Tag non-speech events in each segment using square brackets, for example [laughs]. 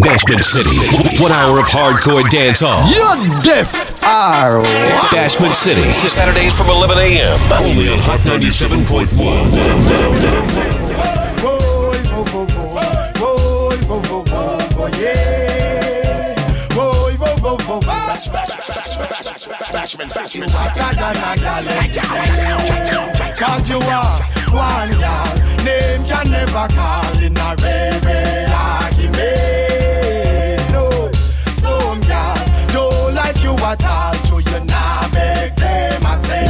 Bashment City. One hour of hardcore dance hall. You're deaf. Are what? Bashment City. Saturdays from 11 a.m. Only on Hot 97.1. Cause you are one girl, name can never call in a rare argument. At all, so you not make them a say.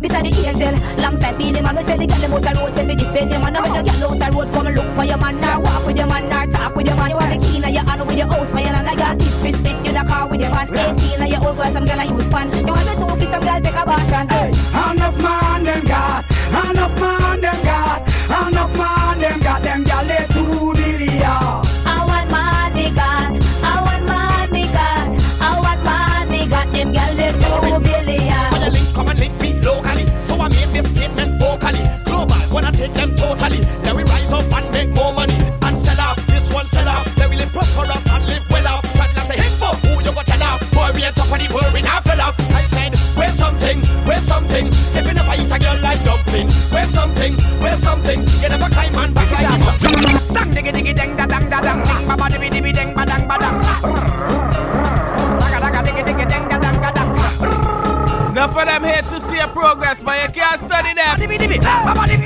This are the angel, alongside Beenie Man. We tell the girl them out the road, tell me defend them. And now when you get out the road, come look for your man, or walk with your man, or talk with your man. You have the key in your hand with your house, my and I got disrespect you the car with your man. AC in your house, where some girl I use fan. You want me to kiss some girl, take a bash and hey. Enough man them got, enough man them got, enough man off? Boy, we ain't top of the world, we not fell off. I said, where's something, where's something? If you never eat a girl like dumpling, where's something, where's something? You never climb and back like a Stang diggy diggy dang da dang da dang ding ba ba dibby dibby dang ba dang ba dang. Raga raga diggy diggy dang da dang da dang. Enough of them here to see a progress, but you can't study them.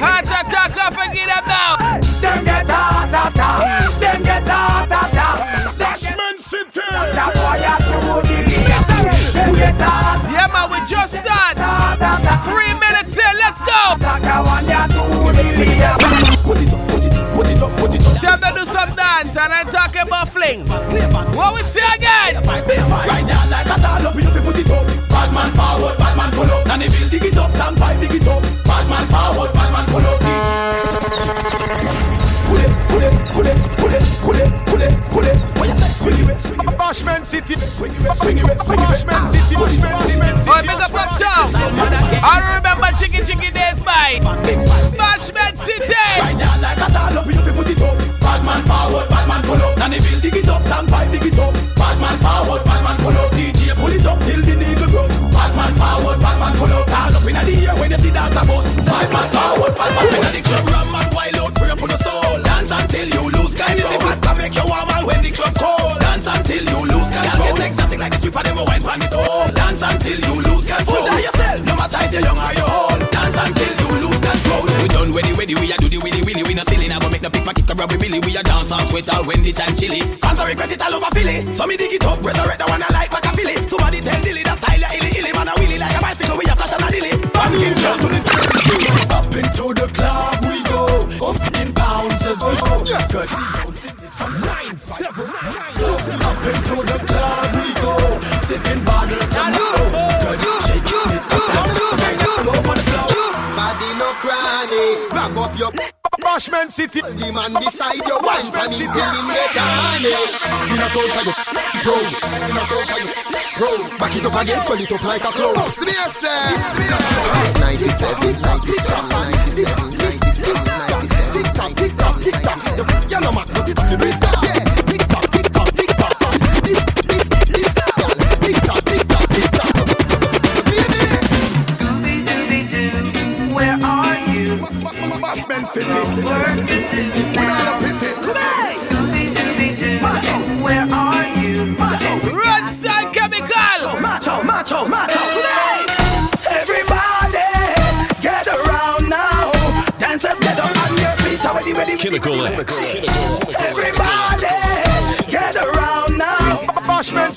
Heart attack, off and get them now. Them get hot, hot, hot. Them get hot, and I'm talking about fling. What we see again? Right there like a tall up, you fi put it up. Bad man forward, bad man pull up. Nanny bill dig it up, stand pipe dig it up. Bad man forward, bad man pull up. Pull it, pull it, pull it, pull it, pull it, pull it, pull it. What you say? Swing it, swing it, Bashment City. swing it, swing it, swing it. Bashment City. Bashment City. Oh, big up yourself. I remember Chicky Chicky Days by Bashment City. Right there like a tall up, you fi put it up. Bad man forward, bad man pull up. Nanny bill dig it up, stand pipe dig it up. Bad man forward, bad man pull up. DJ pull it up till the needle broke. Bad man forward, bad man pull up. Tall up inna the air when you see that a bus. Bad man forward, bad man inna the club. Ram and wild out, free up on the soul. Dance until you lose control. This is to make you warm and when the club cold. Dance until you lose control. Can't get exotic like the stripper, them wine pan it all. Dance until you lose control. Enjoy yourself, no matter if you're young or you're old. Dance until you lose control. We done ready, ready, we a do the willy willy. We no silly, now go make no pickpocket or robbery billy. We a dance and sweat all when the time chilly. Fans are request it all over Philly. So me dig it up, resurrect the one I like, back a Philly. Somebody tell Dilly that style ya illy illy. Man a willy like a bicycle, we a flash and a lily. Van Kingston to the Up into the club we go. Come singing bounce a go. Good. Bashment City. the man beside your wife Bashman and City. him till him. You not out for you, pro. You not out for you, pro. Back it up again, swell it up like a clown. Bust me a 97, 97, 97, 97, 97.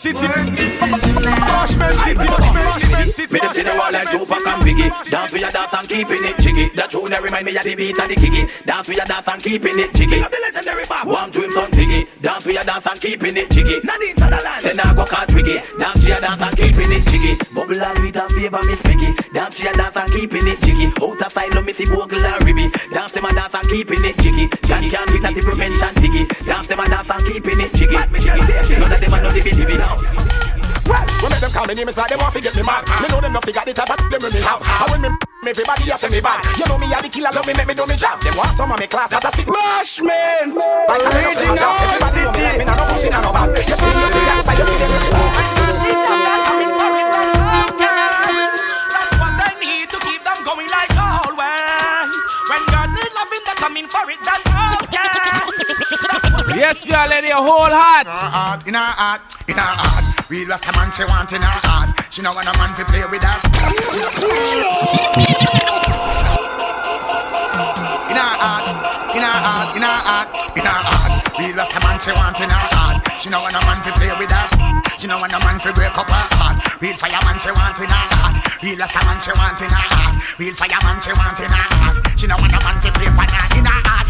City. Bashment City. Bashment City. Me see the wall like Tupac and Biggie. Dance with your dance and keeping it jiggy. That tune that remind me of the beat of the kiggy Dance with your dance and keeping it jiggy. The legendary Bob One to him son Ziggy Dance with your dance and keeping it jiggy. Nadine Sutherland Say nah go can't twiggy. Dance with your dance and keeping it jiggy Bubble and do and favor me figgy. Dance she a dance and keeping it jiggy. Out of style, me see bugle and ribby. Dance them a dance and keeping it jiggy. Johnny can't beat a the prevention tiggy. Dance them a dance and keeping it jiggy. None of them a no the bitty now. Well, we make them call me name, it's like they want to get me mad. Me know them not figure the type of them me have. And when me me everybody else me bad. You know me I the killer, love me make me do me job. Them want some of me class that I see. Mashment, original city. Me not no pussy, not no bad. You see me, you see me, you see me, you see me. coming for it, then oh yeah. yes, girl, lady, your whole heart. In her heart, in her heart, in her heart. real Rasta man she want in her heart. She don't want a man to play with her. In her heart, in her heart, in her heart, in her heart, real Rasta man she want in her heart. She don't want a man to play with her. She know want a man to break up her heart. Real fireman she want in her heart. Real Rasta man she want in her heart. Real fireman she want in her heart. She know want a man to play with her in her heart.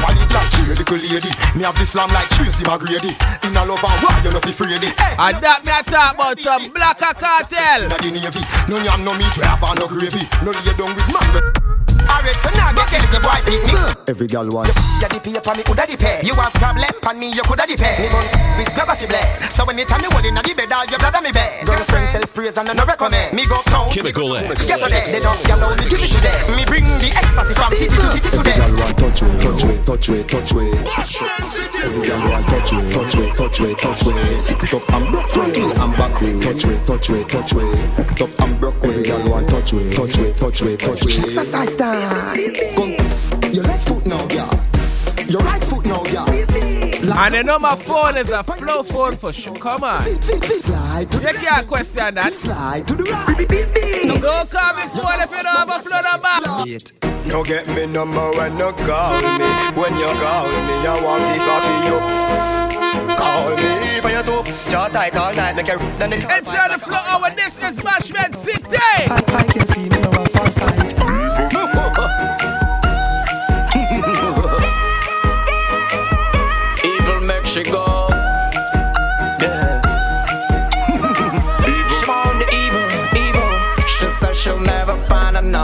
Valid like she a little lady. Me have this slam like Tracy McGrady. In a love and why you no fi afraid it. And that me a talk about some black a cartel. Inna the navy, no yam no meat, we have no gravy. No lay down with man. Alright, so now get get the boy beat me. Every girl want. You the pay for me, coulda the pay. You have problem, pan me, you coulda the pay. Me bun with grab a fi blade. So anytime you hold inna the bed, all your blood on me bed. Girlfriend self praise and I no recommend. Me go town. Chemical X. Get to there, they don't scale out, me give it to them. Me bring the ecstasy from titty to titty to them. Girl want touch way, touch way, touch way, touch way. Every girl want touch way, touch way, touch way, touch way. Hit it up and broke front way and back way. Touch way, touch way, touch way. Top and broke way. Every girl want touch way, touch way, touch way, touch way. Exercise time. Your left foot now, girl. Your right foot now, girl. And you know my phone is a flow phone for sure. Come on. Slide to You can't question that. slide to the right. Don't call me phone if you don't have a flow the back. No get me number when you call me. When you call me, I want me copy you. Call me when you do. Jaw tight all night, make it then it. Inside the flow hour, this is Bashment City. I, I can see me now on far side.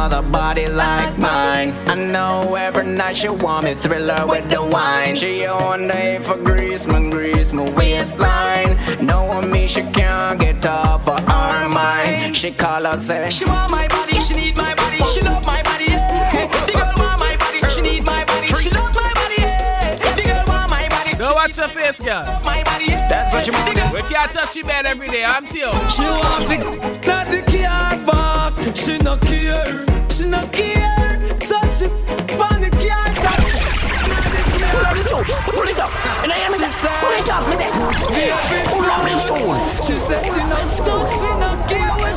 Another body like mine. I know every night she want me thriller with the wine. She one day for grease, my grease, my waistline. Knowing me, she can't get off of her mind. She call her say she want my body, she need my face, girl. My body. That's what she want. We can't touch your bed every day, I'm you. She want me not the car back. She no care, she no care. So she on the car top. Pull it up, and I am in Pull it up, me say. Pull up the tune. She said she no stone, she no care when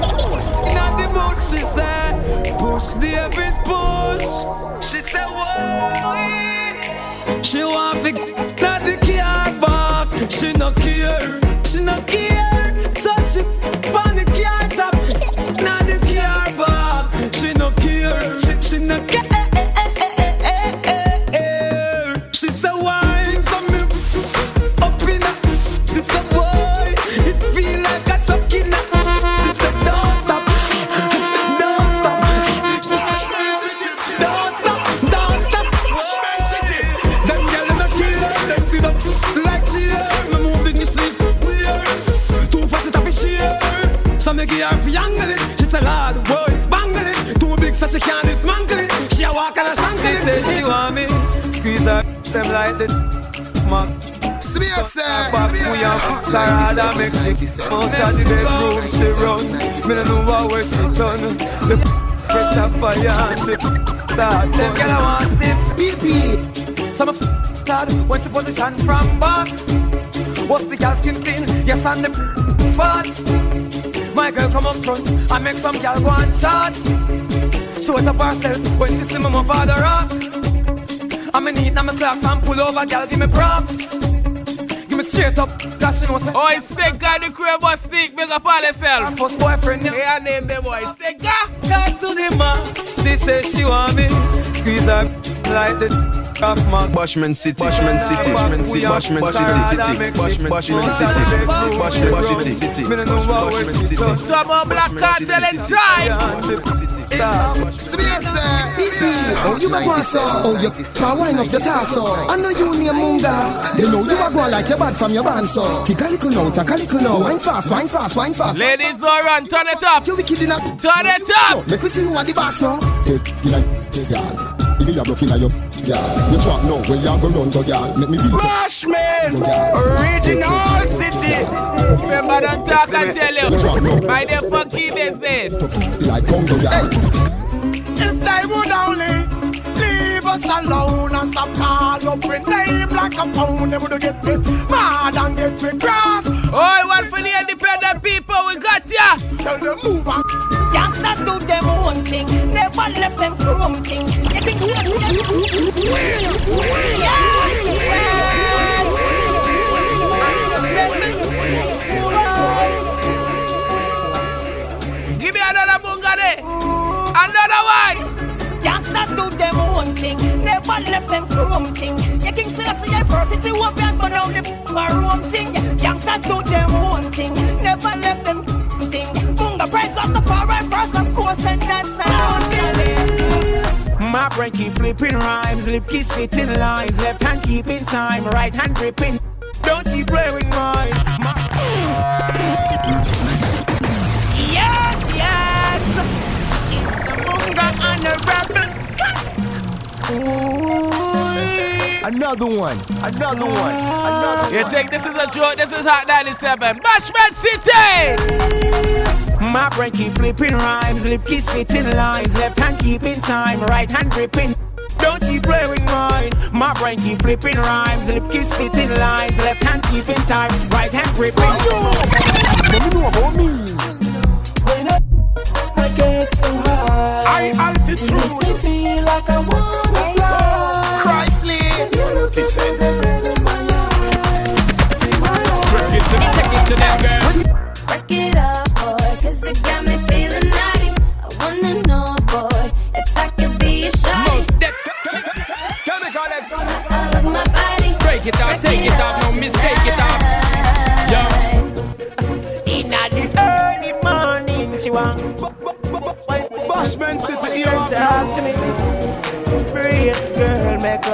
in the. She said push David push. She said what? She want me not the car back. She no care, she no care. Squeeze them like the man. Smear sir. Back we am Sarada make she out of the bedroom she run. Me no know what way she done. The catch a fire and the start. Them gyal a want stiff. Some of glad when she position from back. What's the girl skin clean? Yes, and the fat. My girl come up front and make some girl go and chat. Show it up herself when she see my father rock. I'm in heat, now me clock and pull over, girl, give me props. Give me straight up, cause she know say. Oh, Stinker, the crib was sneak, big up all yourself. First boyfriend, yeah. Yeah, name the boy, Stinker. Talk to the man, she say she want me. Squeeze her like the off man. Bashment City, Bashment City, Bashment City, Bashment City, City, Bashman Bashment City, Bashment City, City, Bashment City. Some more black cartel inside. Smear sir. Oh, you a go so? Oh, you can wind up your torso. I know you name Munga. They know you a go like your bad from your band so. Take a little now, take a little now. Wine fast, wine fast, wine fast. Ladies, don't run, turn it up. You wicked in a. Turn it up. Make we see who are the boss now. Take, you take y'all. If you have looking at your y'all, you trap now where y'all go run to y'all. Make me beat. Bashment, original city. Remember, don't talk and tell you. Mind your funky business. Like come to y'all. If they would only leave us alone and stop call up with name like a phone. They would get me mad and get me cross. Oh, one for the independent people, we got ya. Tell them move on. Youngsters do them own thing, never left them chrome thing. They think Give me another bungade. Another one. Youngsters do them own thing, never left them chrome thing. You think Selassie University open, but now the maroon thing. Youngsters do them own thing, never left them thing. Bunga price of the foreign first, of course, and that's My brain keep flipping rhymes, lip keep spitting lines, left hand keeping time, right hand gripping. Don't keep playing mine. My- Another one, another one, another one. You one. think this is a joke? This is Hot 97. Bashment City. My brain keep flipping rhymes, lip keep spitting lines, left hand keeping time, right hand gripping. Don't keep playing with mine. My brain keep flipping rhymes, lip keep spitting lines, left hand keeping time, right hand gripping. Let me know about me. When I, I get so high, High altitude. it makes me feel like I wanna fly. The in my in my. Take it to them, girl. Break it up, it got me feeling naughty. I wanna know, boy, if I be. Most dead. Break it take it off, no mistake it off.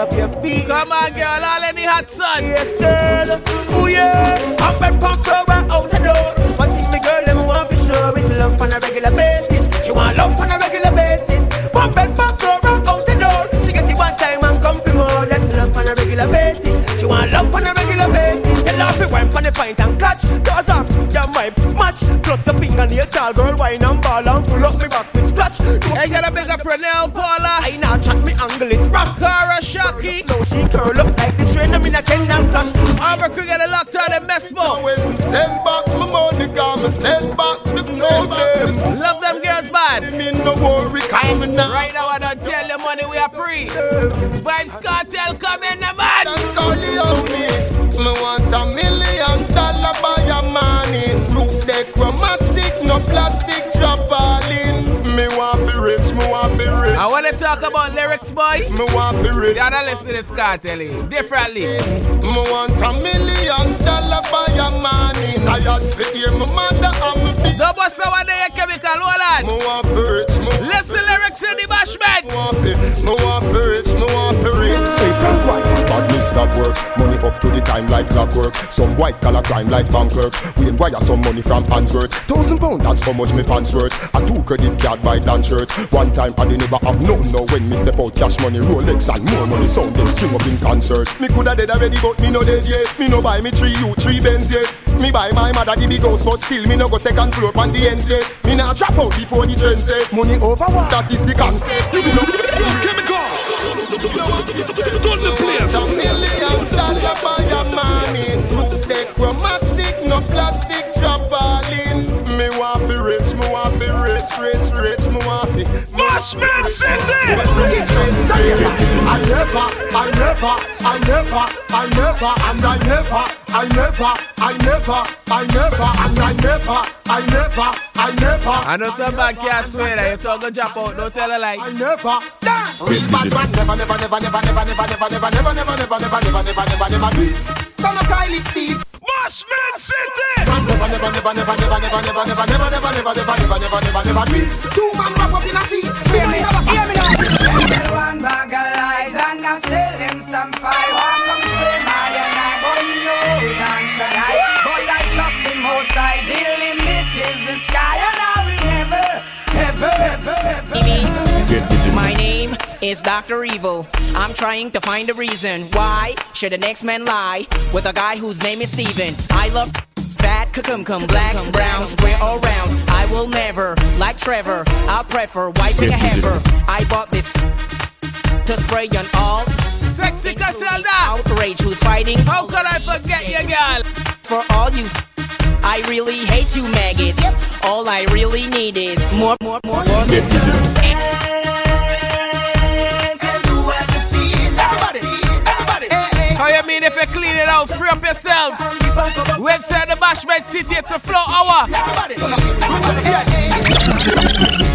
Up your feet. Come on, girl. All in the hot sun. Yes, girl. Oh yeah. I'm bad pump flower out the door. One thing, me girl, them want to show is love on a regular basis. She want love on a regular basis. One bad pump flower out the door. She get it one time and come for more. That's love on a regular basis. She want love on a regular basis. Tell her to wine on the pint and catch. Cause I'm your might match. Plus the fingernail tall girl, wine and ball and pull up me back with scratch. Hey, gotta big up Renelle Paula. I now chat me angle it rock. Cara Shocky. No, she curl up like the train. I'm in a Kendal crash. Amber Crew get a locked out on in Mesmo. Always send back my money, got me send back the know them. Love them girls, man. Me no worry, come now. Right now, I don't tell you money we are free. Vybz Kartel coming, in, the man. And call you on me. Me want a million dollar by a money. Roof deck chromastic, no plastic talk about lyrics, boy. Me want rich. You gotta listen to this cartel differently. Me want a million dollar by a money. Tired fi hear my mother and big. No bust no one day, chemical, hold on. Me want fi rich, me want Listen lyrics in the bashment. want fi, want fi rich, me want fi rich. Hey, Frank White, badness stop work. Money up to the time like clockwork. Some white collar crime like bank clerk. We wire some money from Handsworth. Thousand pound, that's how much me pants worth. A two credit card by Dan shirt. One time I didn't never have no no when me step out cash money, Rolex and more money. Sound them string up in concert. Me coulda dead already, but me no dead yet. Me no buy me three you three Benz yet. Me buy my mother the big house, but still me no go second floor on the ends yet. Me nah drop out before the trend set. Money over what? That is the concept. You know, Turn the place. A million dollar by a money. Roof deck chromastic, no plastic drop all in. Me want fi rich, me want fi rich, rich, rich. Me want fi. Bashment City. I never, I never, I never, I never, and I never, I never, I never, I never, and I never, I never, I never. I know some man can't swear that you talk a drop out, don't tell a lie. I never. Real bad man never, never, never, never, never, never, never, never, never, never, never, never, never, never, never, never do it. Son of Kylie Steve. Bashment City. Man never, never, never, never, never, never, never, never, never, never, never, never, never, never, never, never do it. Two man wrap up in a sheet. Hear me, hear me now. One bag of lies and I sell them some fire. Name is Dr. Evil. I'm trying to find a reason why should the next man lie with a guy whose name is Steven. I love fat, cum black, brown, square or round. I will never, like Trevor, I'll prefer wiping a heifer. I bought this to spray on all. Sexy Caselda. Outrage who's fighting. How could I forget you, girl? For all you. I really hate you, maggots. All I really need is more, more, more, more. How you mean if you clean it out, free up yourself? We inside the Bashment City, it's a flow hour.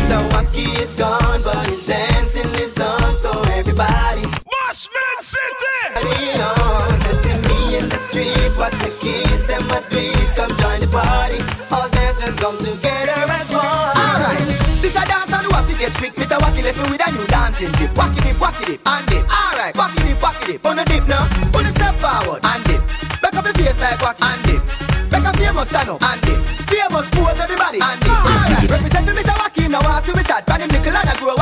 The wacky is gone, but his dancing lives on, so everybody. Bashment City! Party on, letting me in the street, watch the kids, them a beat, come join the party. All dancers come together quick. Left me with a new dancing dip. Wacky dip, wacky dip, and dip. Alright, wacky dip, wacky dip. On the dip now, on the step forward, and dip. Back up your face like wacky, and dip. Back up famous stand up, and dip. Famous pose everybody, and dip. Alright, represent me Mr. Wacky now. I see we start. Pan him nickel and I grow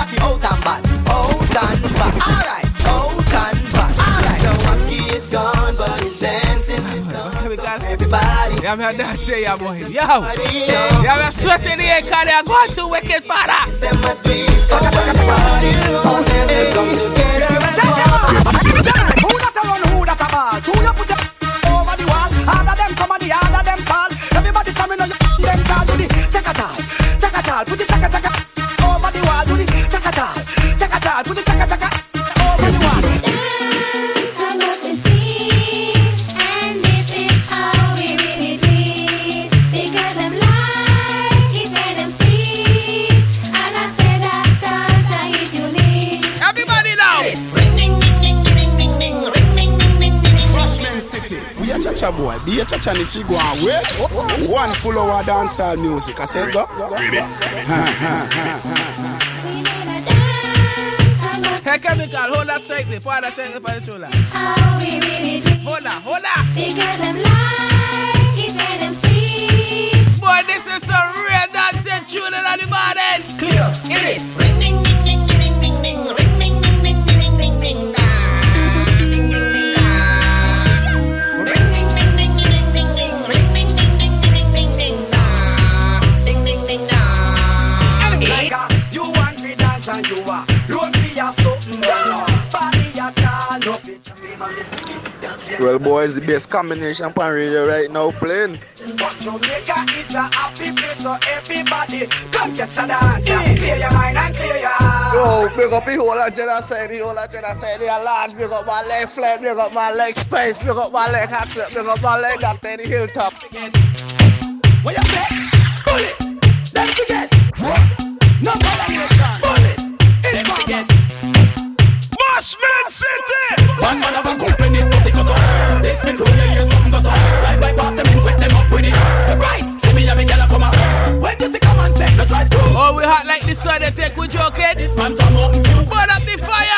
the wall? Harder them come and the harder them fall. Everybody from in on your them call to the check a put the check a boy. Be a cha-cha ni si go and wait. One full hour dancehall music. I said go. Hey, chemical, hold that straight there. Pour that straight there for the shoulder. Hold that, hold that. Boy, this is some real dancing tune in the morning. Clear, hit it. Well, boys, the best combination on radio right now playing. But Jamaica is a happy place so everybody Come get a dance, yeah. Clear your mind and clear your heart Yo, big up the whole of genocide, the whole of genocide, they are large. Big up my leg flame, big up my leg space, big up my leg accent, big up my leg up there, the hilltop. What you say? Bullet, then forget No collaboration Bullet, it's forget Bashment City! One man have a company, Oh, we hot like this side, they take we joking. This man from Mountain View. Burn up the fire.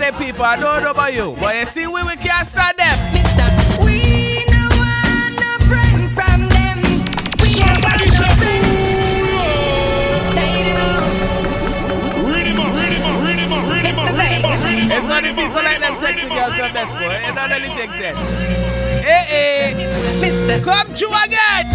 Them people. I don't know about you, but you see, we, we can't stand them. We no want no friend from them. We no want no friend. They do. Mr. Vegas. It's not the people like them sexy girls from best boy. It don't really take sense. Hey, hey. Mister. Come true again.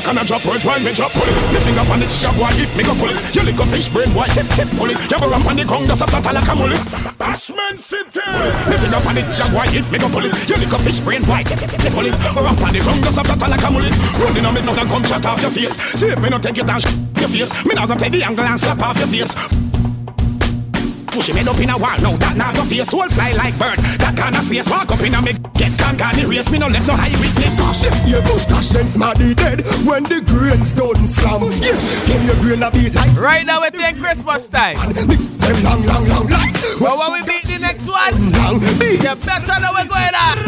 Walk and a drop words while me drop pull it. Me finger on the trigger, boy, if me go pull it. You lick a fish brain, boy, tip tip pull it. You go ramp on the ground, just a flat like a mullet. Bashment City. Me finger on the trigger, boy, if me go pull it. You lick a fish brain, boy, tip tip tip pull it. Ramp on the ground, just a flat like a mullet. Running on me, nothing come shut off your face. See if me no take it sh- your face. Me not gonna take the angle and slap off your face. Push him head up in a wall, now that now your face Soul fly like bird, that kind of space Walk up in a me, get can can erase Me no left no high witness Gosh, Yeah, push cash then smarty dead when the grains don't slam. Yes, give your grain a beat like Right now, we take Christmas time. them long, long, long like. But when we beat the next one, Long beat. you better know we're going on.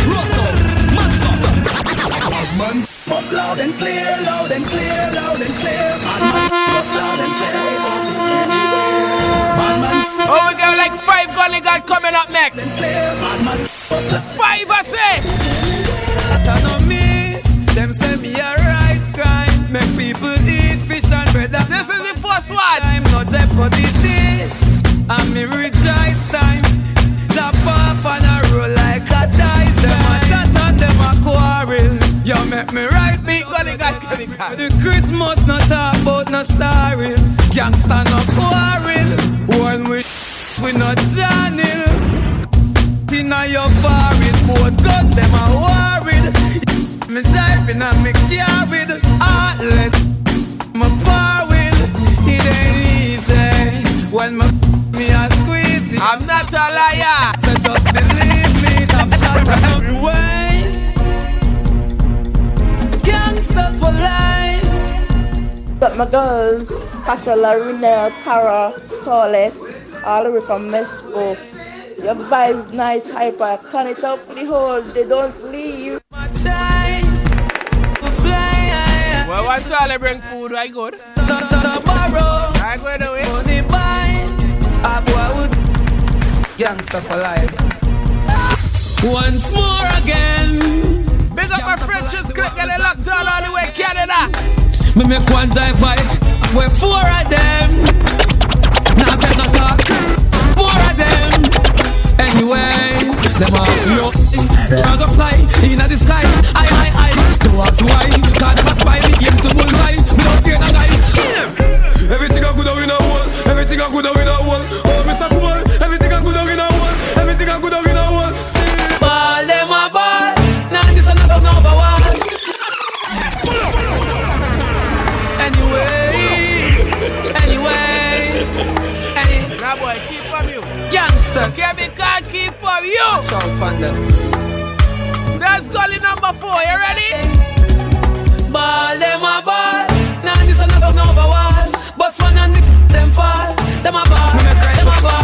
Man, up loud and clear, loud and clear, loud and clear. Man, man, up loud and clear. Gully coming up next. clear. Man, man, Five, I say. I no miss. Them say me a rice crime. Make people eat fish and bread. This is the first one. I'm not jeopardy this. And me rejoice time. Chop off and a roll like a dice. Them a chat and them a quarrel. You make me right Big gully god coming back. the Christmas not about no sorry. Gangsta no quarrel. One we we not channel. Inna your forehead, both gun them a worried. Me driving and me carried. Heartless, me forward. It ain't easy when me me a squeeze. I'm not a liar. So just believe me, top shot every way. Gangsta for life. Got my girls, Pastor Larina, Tara, Paulette, all the way from Mesco. Your vibes nice, hyper, turn it up the whole, they don't leave. My time to fly. Well, once all they bring food, I good. Tomorrow, I go do it. money buy. A boy would gangsta for life. Once more again. Big up my Frenches, click get it locked on all the way Canada. Me make one drive by. We're four of them. Now better not talk. Four of them. Anyway, them up. I go fly in the sky. I, I, I. Don't ask why. Cause them a spy me aim to bullseye. Shout from them. That's gully number four. You ready? Ball them a ball. Now this another number one. Bust one and the them fall. Them a ball. Them a ball.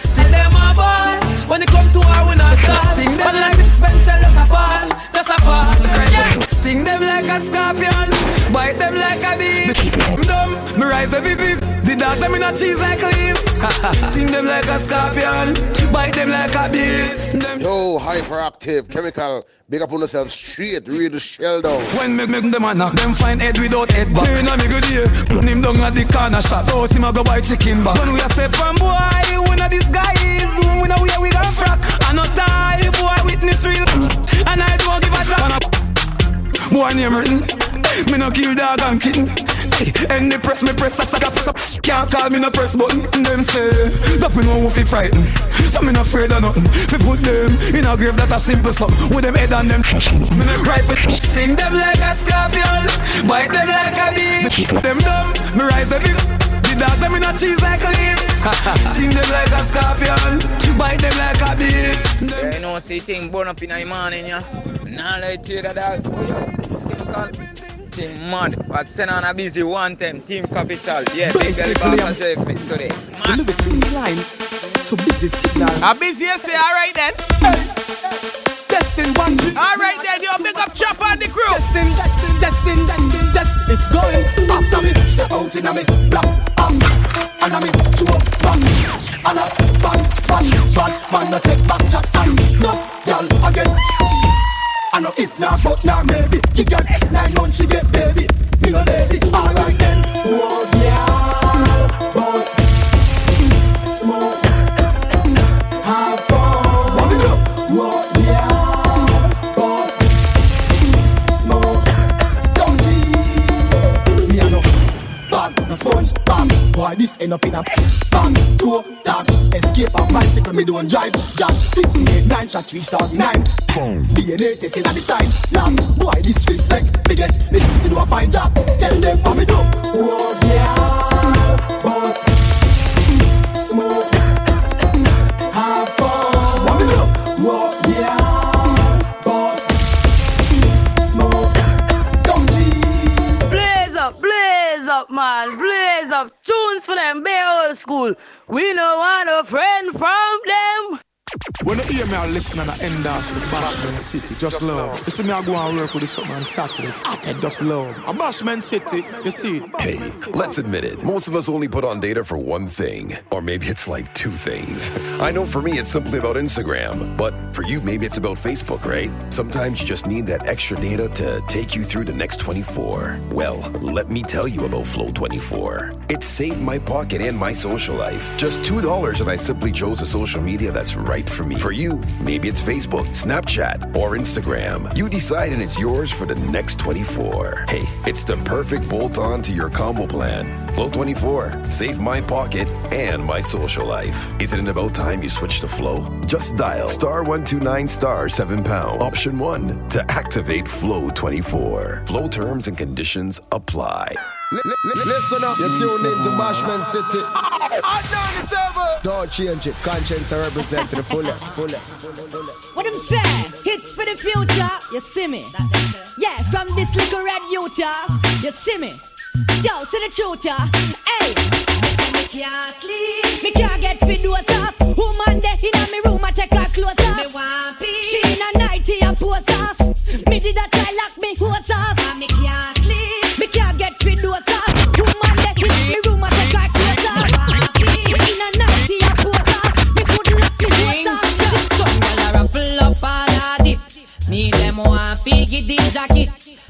Still them a ball. When it come to our we not start. Sting them like the special just a fall. Just a fall. Yeah. Sting them like a scorpion. Bite them like a bee. Dumb. Me rise every big. The dogs them in a cheese like leaves. [laughs] Sting them like a scorpion. Bite them like a beast. Them Yo, hyperactive, chemical, big up on yourself straight, read the shell down. When me make them a knock, them find head without head back. Me inna me good ear, him down at the corner shop. Out him a go buy chicken back. When we a step on boy, we know this guy is. We know where we got frack. I no tie, boy witness real. And I don't give a shot. Boy name written, me no kill dog and kitten. Eh, and the press me press like a press up. Can't call me no press button. Them say that me know who fi frighten. So me no afraid of nothing. Fi put them in a grave that a simple something. With them head and them no right for sting them like a scorpion, bite them like a bee. Them dumb, me rise every. The dogs them in a cheese like leaves. [laughs] sting them like a scorpion, bite them like a beast. Yeah, you know, see thing burn up in the morning, yeah. Nah, like you that dog. Thing mad, but send on a busy one time, team capital. Yeah, big belly Basically, boss I'm- today. The Liverpool line too busy signal. I'm busy, you say, alright then. Testing one, two. Alright then, yo, big up Chop on the crew. Testing, testing, testing, testing, test. It's going after me. Step out in a me, black, um, and a me, two bang, and a bang, span, bad man, no take back chat and no, girl again. I know if not, but not maybe. You got nine months, she get baby. Me no lazy, alright then. Oh yeah, boss, smoke, this end up in a bag, two tag, escape a bicycle. Me don't drive, jack, 58, nine shot, three star, nine. DNA testing at the signs, lamb. Boy, disrespect, me get me, me do a fine job. Tell them what me do. Oh yeah, boss, smoke, up. Tunes for them, be old school. We no want a friend from them. When you hear me, I listen and I end us the Bashment City, just love. You see me, I go and work with the something on Saturdays. I take just love. A Bashment City, you see. Hey, let's admit it. Most of us only put on data for one thing. Or maybe it's like two things. I know for me, it's simply about Instagram. But for you, maybe it's about Facebook, right? Sometimes you just need that extra data to take you through the next 24. Well, let me tell you about Flow 24. It saved my pocket and my social life. Just $2 and I simply chose a social media that's right for me. For you, maybe it's Facebook, Snapchat, or Instagram. You decide and it's yours for the next 24. Hey, it's the perfect bolt on to your combo plan. Flow 24, save my pocket and my social life. Isn't it about time you switch to Flow? Just dial star 129 star 7 pound, option 1 to activate Flow 24. Flow terms and conditions apply. Listen up, you're tuned in to Bashment City. Don't change it, conscience I represent to the fullest. fullest. What I'm saying, hits for the future, you see me. Yeah, from this little red youth, yeah, you see me. Yo, see the truth, yeah. Hey, me can't sleep, me can't get fit doors off. Woman there in me room, I take her clothes off. Me want peace. She in a nightie, I pose off. Me did a try lock me hose off. Figgy the jacket,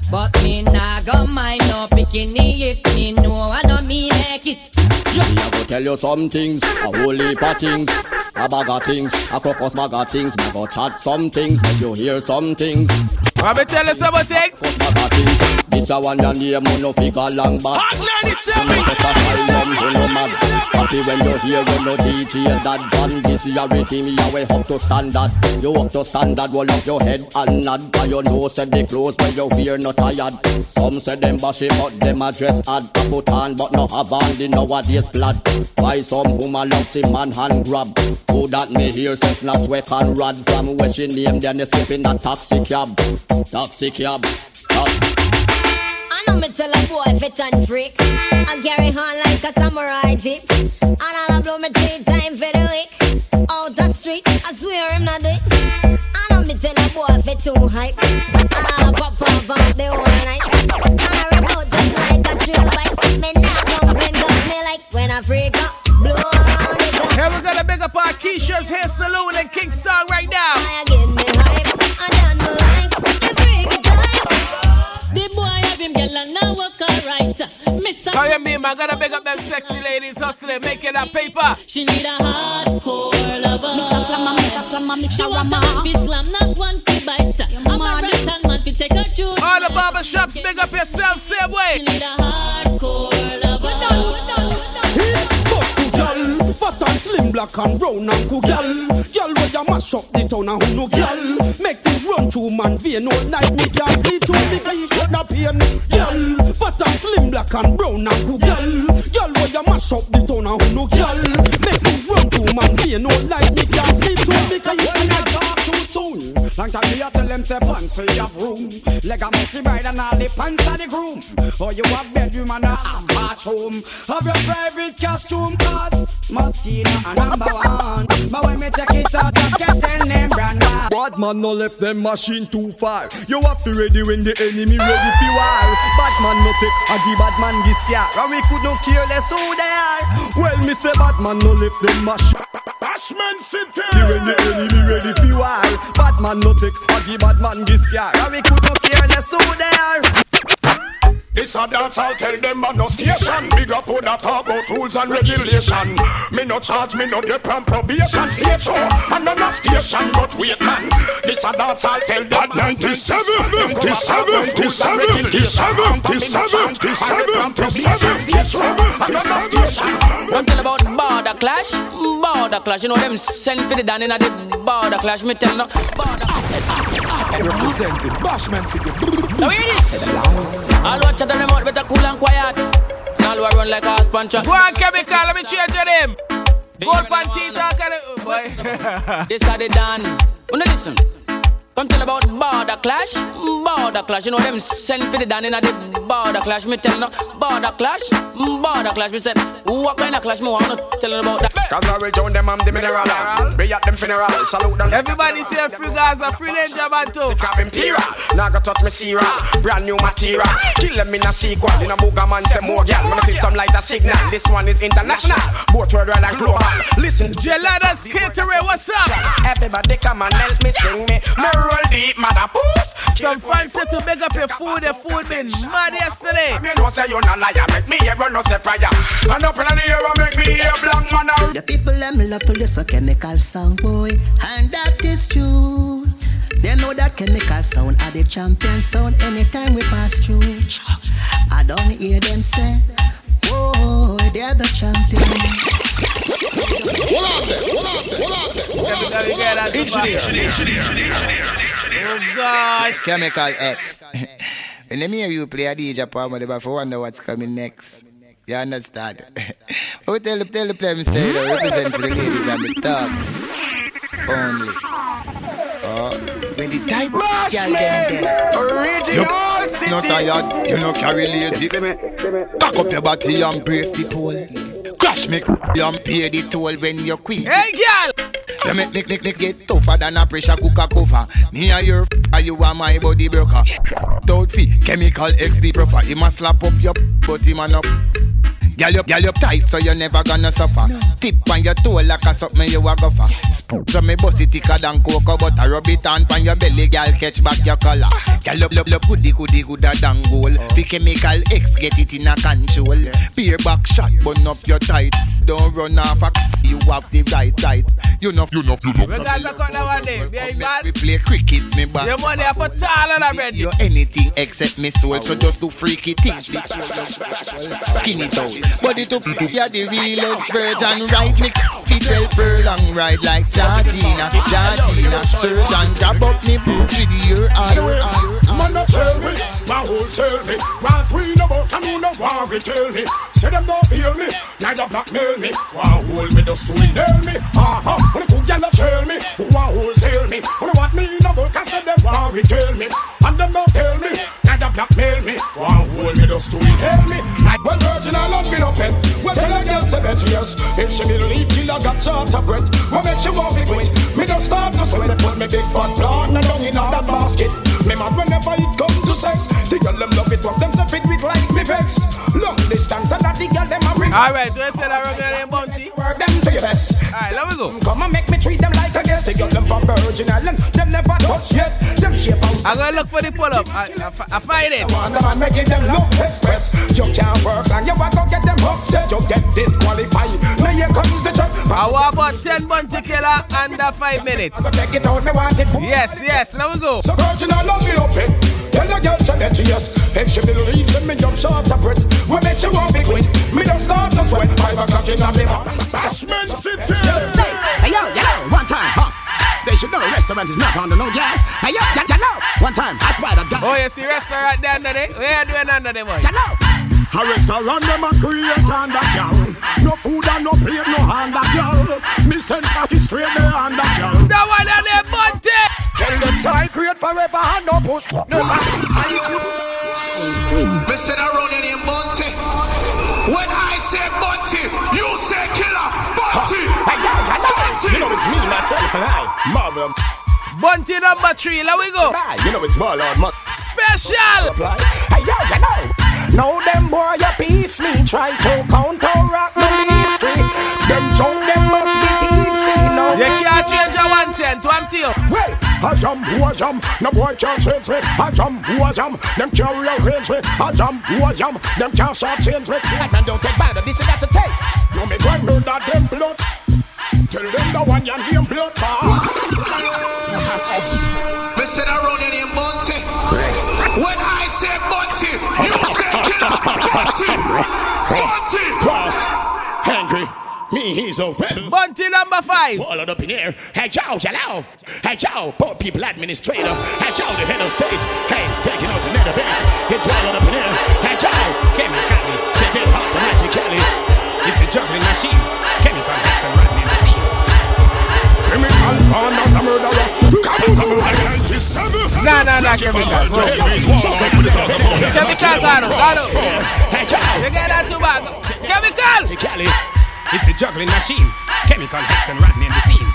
but me nah go mind no bikini. If me know I know me make it. Go tell you some things, a whole heap of things, a bag of things, a crocus bag of things. Me go chat some things, make you hear some things. Let me tell you some things. Bag of. This a one your name, no figure long back. Make a asylum, you mad. Happy when you hear when no DJ that band. This is your rhythm, you way up to standard. You up to standard, roll up your head and nod. Cause you know said the clothes when you wear not tired. Some say them bash it, but them a dress. A put on, but no have on the nowadays plaid. Why some woman love see man hand grab? Who that me hear says not work and rod from where she name then they skip in that taxi cab. Taxi cab. Taxi. I know me tell a boy fit and freak. I carry on like a samurai jeep. And I'll blow me three times for the week. Out the street, I swear I'm not it. I know me tell a boy fit too hype. And I'll sexy ladies hustling, making that paper. She need a hardcore lover. Mr. Slammer, Mr. Slammer, Mr. She want a Rama. man fi slam, not one fi bite. I'm a right hand man fi take her through. All the barber shops, big up yourself, same way. She need a hardcore lover. Girl, fat and slim, black and brown and cool girl. Girl, where you mash up the town and who no girl. Make things run through man vein all night. Me can't sleep through because you got no pain. Girl, fat and slim, black and brown and cool girl. You mash up the town and who no girl. Make things run through man vein no night. Me can't sleep through because you Long time me a tell them say pants for have room. Leg a messy bride and all the pants of the groom. Or you have bedroom and a have bathroom. Have your private costume cause mosquito a number one. But when me take it out, just get tell name brand one. Bad man no left them machine too far. You have to ready when the enemy ready for war. Bad man no take a give bad man this fear. And we could no care less who they are. Well, me say bad man no left them machine. Bashment City. When the enemy ready for war. Bad man no take a give bad man this fear. And we could no care less who they are. This a dance, I'll tell them man no station. Bigger for that talk about rules and regulation. Me no charge, me no dip on probation. State show, and no station, but wait man. This a dance, I'll tell them. At 97, 97, 97, 97, 97, 97, One tell about border clash, border clash. You know them send for the down in the border clash. Me tell no border. Representing Bashment City. Now hear this. All watch out of them out, better cool and quiet. All who run like a horse puncher. Go on, chemical, let me change your name. Gold pan tea talk and boy. [laughs] This are the done. Wanna listen? Come tell about border clash, border clash. You know them send for the down in the border clash. Me tell no border clash, border clash. Me say what kind of clash me wanna tell them about that. Cause I will join them, I'm the mineral. Be at them funeral, salute them. Everybody say free Gaza, free Ninjaman too. Cap imperial, now go touch me Sierra. Brand new material, kill them in a sequel. In a booga man say more gal. Man see some light a signal. This one is international, both worldwide and global. Listen, Geladas Catering, what's up? Everybody come and help me sing me. Me roll deep, mother poof. Some fans say to make up your food, your food been mad yesterday. Me no say you not liar, make me hear no say fire. And up in the air, make me a black man out. The people them love to listen chemical sound boy, and that is true. They know that chemical sound are the champion sound anytime we pass through. I don't hear them say, oh, oh, oh they're the champion. On there. Engineer, engineer, engineer, Oh gosh. Chemical X. when them hear you play a DJ Palmer, they for wonder what's coming next. You understand? but [laughs] we oh, tell the, tell the play, say, they represent for the ladies and the thugs. Only. Oh, when the type of girl them there. Original city. Tired, you no carry lazy. Cock up your body and brace the pole. Crash me and pay the toll when you quit. Hey, girl. You make Nick Nick Nick get tougher than a pressure cooker cover. Me and your f- you are my body broker. Don't fee chemical X the profile. He must slap up your but him and up. Girl up, girl up tight so you never gonna suffer. Tip on your toe like a something you a go for. So me bust it thicker than cocoa butter. Rub it on pan your belly, girl catch back your color. Girl up, up, up, goody goody gooder than gold. The chemical X get it in a control. Beer back shot, burn up your tight. Don't run off a you have the right right. You know, you know, you know. We got to cut that one day. Behind bad. We play cricket, me back. Your money are for taller than Reggie. You anything except me soul, so just do freaky things. Skin it out. But it up, you're the realest virgin, right? Me fit well furlong, ride like Georgina, Georgina. Surgeon, grab up me boot with your eye. Man, no tell me, my whole sell me. We know about, you know what we tell me. Say them don't feel me, neither blackmail me. Want hold me, just to nail me. Uh-huh, when the good gyal tell me, want wholesale me. When what me know about, can say them want retail me. And them don't tell me, neither blackmail me. Want hold me, just to nail me. Like well, virgin, I love me no pet. Well, tell a girl say that yes. If she believe till I got charter bread, what make she want me quit? Me just start to sweat, put me big fat and down in that basket. Me mad whenever it come to sex. The girl them love it, what them say fit with like me vex. Long distance and that the girl them a bring. Alright, do I say that wrong name, Bounty? Work them to your best. Alright, let me go. Come and make me treat them like a The girl them from Virgin Island, them never touch yet. Them shape out. I'm gonna look for the pull up. I, I, I find it. I Want the man making them look express. You can't work and you want to get them upset. You get disqualified. Now here comes the truck. I want about 10 Bounty Killer under 5 minutes. Take it out, me want it. Yes, yes, let me go. So Virgin Island, me up it. Tell the girl that yes If she believes in me jump short of breath We make you want me quit Me don't start to sweat Five o'clock in the morning Bashment City restaurant is not on the no gas. Hey yo, y- y- know, one time, I spy that guy. Oh, you see restaurant there under there? Where you doing under there, boy? You know. A restaurant them a create on that girl No food and no plate, no hand that girl Me send party straight there on that girl That one on there, Bounty! Tell them side create forever and no push never. Me said I run in Bunty. When I say Bunty, you say killer. Bunty. Bunty. You know it's me, myself, and I. Marvel. Bunty number three, let we go. You know it's Warlord, man. Special. Hey, yo, you know. Now them boy a piece me try to counteract my history. Them junk them must be tipsy now. You can't change a one to empty you. Well, a jam, who a jam, no boy can't change me. A jam, who a jam, them can't rearrange me. A jam, who a jam, them can't short change me. That man don't take bad, this is that to take. No me going murder them blood. Tell them the one yan game blood. Ah. Me said I run in Bunty. When I say Bunty, you say killer. Bunty. Bunty. Cross. Angry. Me, he's a rebel. Bunty number five. All up in here. Hey, Joe, hello. Hey, Joe, poor people administrator. Hey, Joe, the head of state. Hey, taking out another bit. It's all up in here. Hey, Joe, chemically. Take it automatically. It's a juggling machine. Chemical hacks and running in the sea. Chemical born as a murderer. Nah, nah, nah, chemical. Bro. Chemical, Zaro. Zaro. You get that too bad. Chemical. It's a juggling machine. Chemical hacks and running in the scene.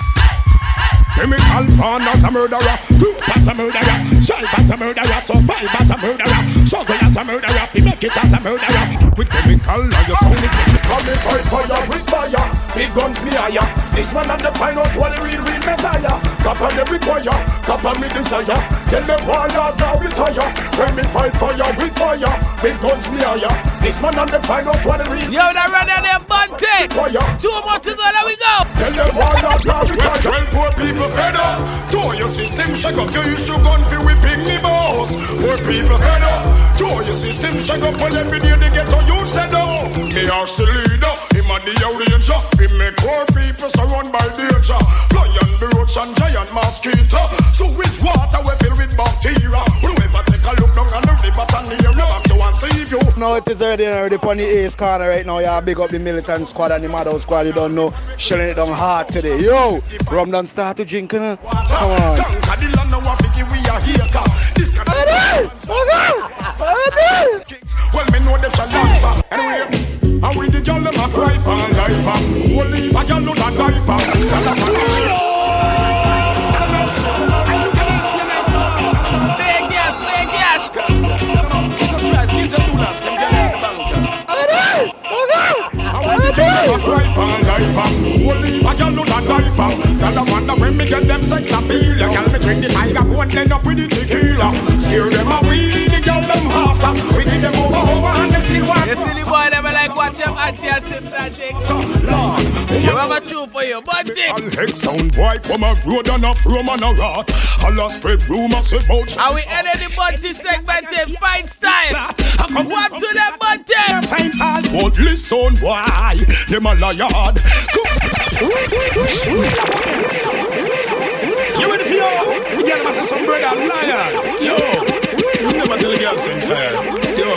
Chemical born as a murderer, group as a murderer, strive as a murderer, survive as a murderer, struggle as a murderer, fi make it as a murderer. With chemical, all your soul is get Come and fight fire with fire, big guns me higher. This man and the pilots want the real, real messiah. Cop on every choir, cop on me desire. Tell them warriors now retire. When me fight fire with fire, big guns me higher. This man and the pilots want the real. Yo, that run in there, Bunty. Two more to go, let we go. Tell them warriors now retire. Well, poor people fed up. Tour your system, shake up your issue gun for whipping me boss. Poor people fed up. Tour your system, shake up and every day they get to use them up. Me ask the leader, him and the ranger. He make poor people surround by danger. Lion, roach and giant mosquito. Uh, so which water we fill with bacteria? Whoever take a look down on the river and near you back to one save you. Now it is already already on the ace corner right now. Yeah, big up the militant squad and the Madhouse squad. You don't know, shelling it down hard today. Yo, rum done start to drink, you know? Come on. Well, me know them shall answer. Anyway, and we the girl them a cry for life. Holy, a girl do not die a cry for life. Holy, a girl do die for. And I wonder when me get them sex appeal. You girl me drink the tiger, and end up with the tequila. Scare them away, the them after. We give them over, over, and them still want. You the boy never like watch him auntie and sister thing. You have a for you, Bunty. I'll sound boy from a road and a from and a rat. I'll spread rumors about And we ended the Bunty segment in fine style. What to the Bunty? Fine all but listen why them a liar. You ready for yo? The girl must have some brother lion. Yo, never tell the girl same time. Yo.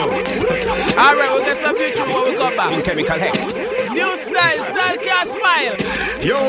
All right, we'll get some new tune when we come back. Chemical hex. New style, style can't smile. Yo,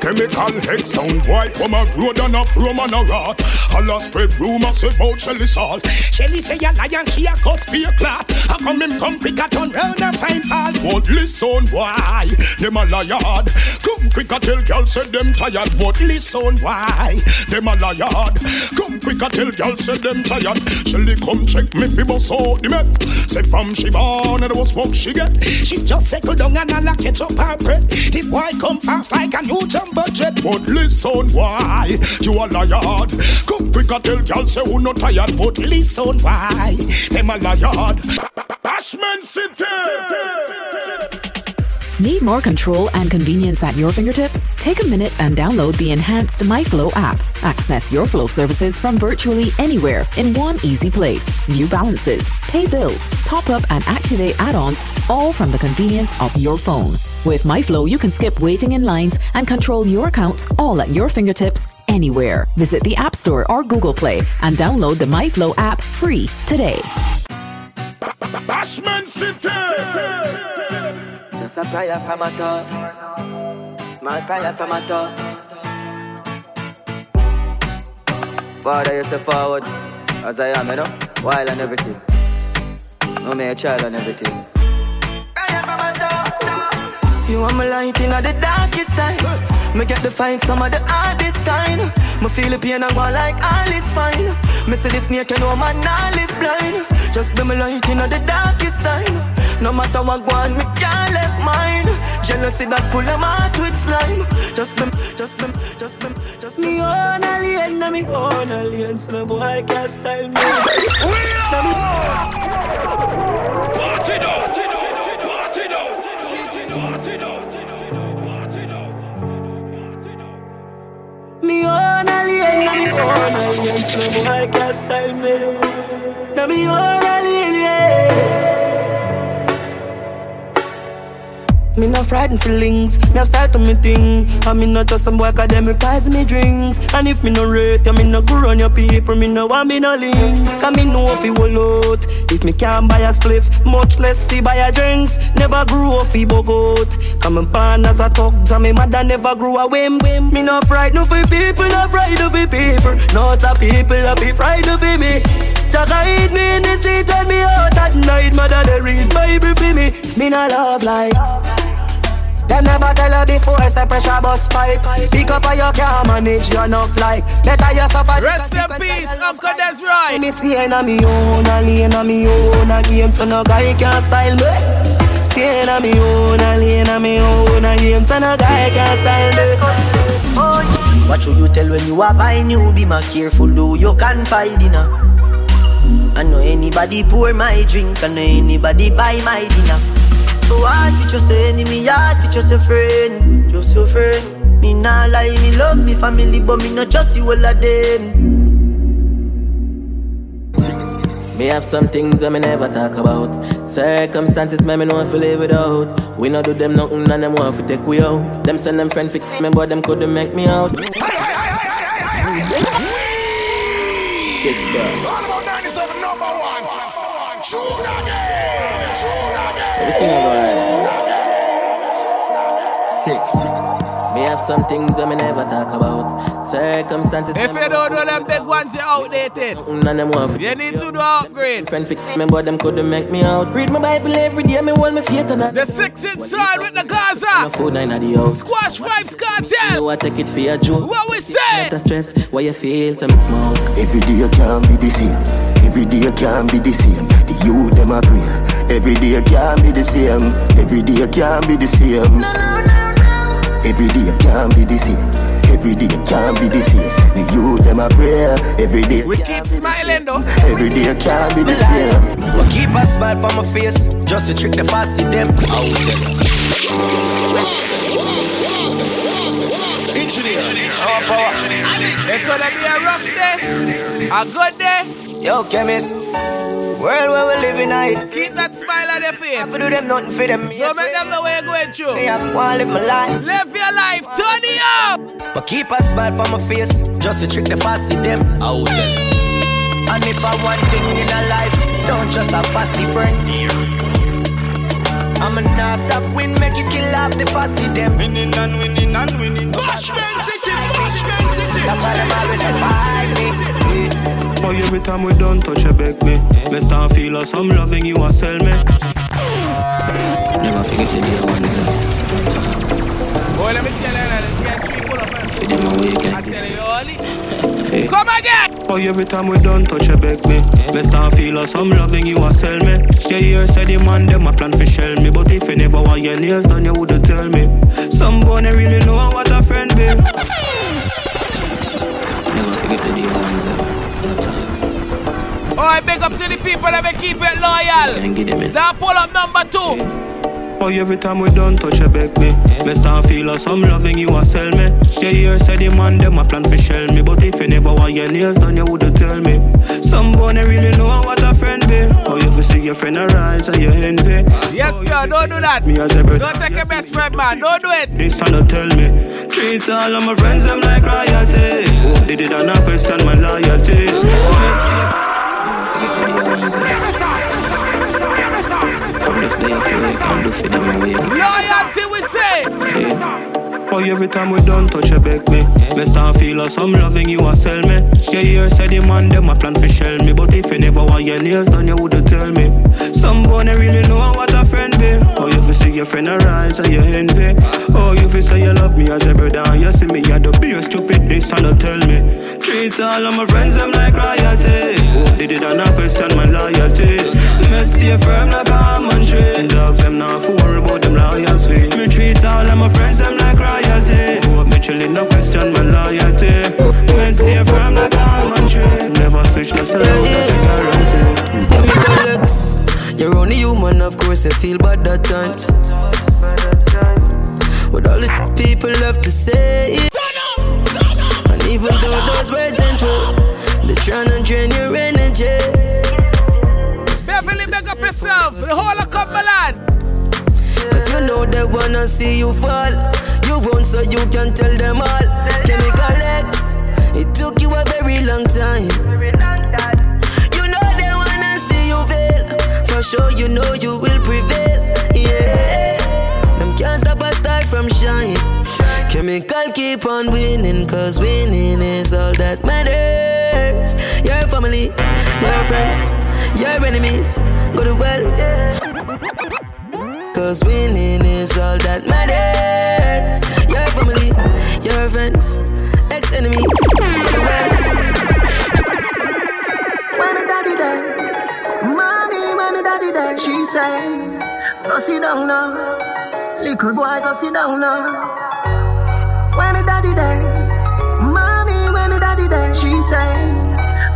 chemical hex sound boy from a road and a from and a rat. All spread rumors about Shelly Salt. Shelly say a lion, she a cuss be a clot. How come him come quick a turn round and find fault? But listen why, them a liar. Come quick a tell girl say them tired. But listen why, them a liar. Come quick a tell girl say them tired. Shelly come check me fi bust out the met. Say from she born and was work she get. She just settle down and a catch up her breath. The boy come fast like a new jumbo jet. But listen why, you a liar. Come quick tell girl say who not tired. But listen why, them a liar. Bashment City. Need more control and convenience at your fingertips? Take a minute and download the enhanced MyFlow app. Access your flow services from virtually anywhere in one easy place. View balances, pay bills, top up and activate add-ons all from the convenience of your phone. With MyFlow, you can skip waiting in lines and control your accounts all at your fingertips anywhere. Visit the App Store or Google Play and download the MyFlow app free today. Bashment City. Just a prayer from my top. Small prayer from my top. Father, you say forward. As I am, you know, wild and everything. No me a child and everything. You want me light in the darkest time. Me get to find some of the hardest kind. Me feel the pain and go like all is fine. Me see the snake, you know man nah live blind. Just be me light in the darkest time. No matter what go on, me can't left mine. Jealousy that full of heart with slime. Just be, just be, just be, just me own alien, na me own alien. So no boy can't style me. Na me- Party down, party down, party down. Me own alien, na me own alien. So no boy can't style me. Na me own alien, yeah. Me no frightened feelings, me a start to me thing. And me not just some boy cause them replies me drinks. And if me no rate you, me no go on your people. Me no want me no links, cause me know if you will out If me can't buy a spliff, much less see buy a drinks. Never grew off bug out Cause me born as a thugs and me mother never grew a whim Me no frightened for people, no frightened for people. No some people a be frightened for me. Jah guide me in the street and me out at night. Mother they read Bible for me. Me no love likes them never tell her before, say pressure bus pipe. Pick up how you can manage your enough like. Better you suffer Rest in peace, Uncle Desroy. Me stay in a me own, a lane a me own a game, so no guy can style me. Stay in a me own, a lane a me own a game, so no guy can style me. What should you tell when you are buying new? Be more careful, though you can find dinner. I know anybody pour my drink, I know anybody buy my dinner. So hard for just a enemy, hard for just a friend, just your friend. Me nah lie, me love me family, but me not trust you all of them. Me have some things I me never talk about. Circumstances me me know if live without. We not do them nothing and them want to take we out. Them send them friend fix me, but them couldn't make me out. Six bars. Everything I go Six. Me have some things I me never talk about. Circumstances. If you don't know them big ones, you're outdated. None them want You need to do upgrade. Friend fix me, but them couldn't make me out. Read my Bible every day, me hold my faith on The six inside with the My Gaza. phone nine at the house. Squash Vybz Kartel. You I take it for your joke. What we say? Not stress, why you feel some smoke. Every day you can't be the same. Every day can't be the same. The youth them a pray. Every day can't be the same. Every day can't be the same. No, no, no. Every day can't be the same. Every day can't be the same. The youth them a pray. Every day. We keep smiling though. Every day can't be the same. But keep a smile on my face, just to trick the fussy them. It's gonna be a rough day, a good day. Yo, chemist, world where we living in. Keep that smile on your face. Have to do them nothing for them. Don't make them know where you're going through. Me, I wanna live my life. Live your life, turn it up. But keep a smile on my face, just to trick the fussy them. Out And if I want thing in a life, don't just a fussy friend. I'ma not stop win, make it kill off the fussy them. Winning and winning and winning. Bashment City, Bashment City. That's why them always say fight me. Boy, every time we done touch a beg me Me start feel us, I'm loving you, I sell me Never forget the day one Boy, let me tell you that. Get three pull up. For them away again I tell you, Oli. [laughs] Come again. Boy, every time we done touch a beg me. Me start feel us, I'm loving you, I sell me. Yeah, you said the man, them a plan for shell me. But if you never want your nails done, you woulda tell me. Some boy they really know what a friend be. Never forget the day ones Oh, I big up to the people that be keep it loyal. Can't get them in. Now pull up number two. Boy, every time we done touch a beg me. Me start feel us, I'm loving you, I sell me. Yeah, you said the man, them a plan for shell me. But if you never want your nails done, you wouldn't tell me. Some boy they really know what a friend be. Oh, you ever see your friend arise and you envy. Yes, oh, girl, don't do that. Me as a brother Don't take your best friend, man. Don't do it. This time to tell me. Treat all of my friends them like royalty. Did they did not question my loyalty I I'm do for them away Loyalty, we say. Oh, every time we done touch a back me. Me start feel like some loving you a sell me. Yeah, hear say the man them a plan for shell me. But if you never want your nails done, you woulda tell me. Some boy really know what a friend be. Oh, you fi see your friend arise and you envy. Oh, you fi say you love me as a brother and you see me at the beer stupidness and you tell me. Treat all of my friends them like royalty. Hope they did not question my loyalty. Me stay firm like a almond tree. Dogs them not for worry about them loyalty. Me treat all of my friends them like royalty. Hope me chillin' no question my loyalty. Me stay firm like a almond tree. Never switch side, that's a guarantee. Alex, you're only human, of course, you feel bad at times. But all the people have to say it. And even though those words ain't true, they tryna drain your energy. Beverly, make up yourself. The whole of Cumberland. Cause you know they wanna see you fall. You won't, so you can tell them all. Chemical X, it took you a very long time. For sure, you know you will prevail. Yeah, them can't stop a star from shine. Chemical keep on winning, cause winning is all that matters. Your family, your friends, your enemies, go to well. Cause winning is all that matters. Your family, your friends, ex enemies, go to well. Say, go sit down now. Little boy, go sit down now. When me daddy there, mommy, when me daddy there, she say,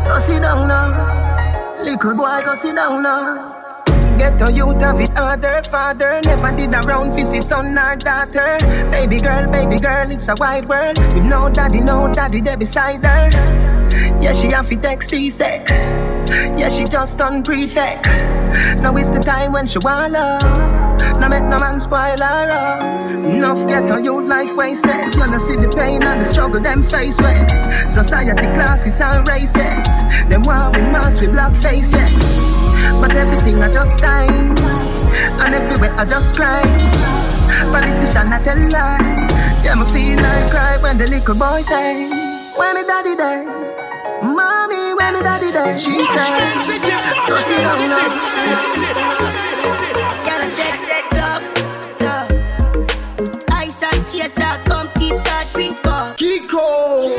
go sit down now. Little boy, go sit down now. Get a youth of it harder, father Never did around for see son or daughter Baby girl, baby girl, it's a wide world With no daddy, no daddy there beside her Yeah, she have to take C-Sec Yeah, she just done prefect. Now it's the time when she want love. Now make no man spoil her up. Enough get a youth life wasted. You know see the pain and the struggle them face with. Society classes and races Them want we mask with black faces. But everything I just time. And everywhere I just cry Politician I tell lie. Yeah, me feel like cry when the little boy say When me daddy die, Mommy, where me daddy there? She say Go see down now Girl, I said, set up, up. Ice and chaser, come keep that drink up. Kiko.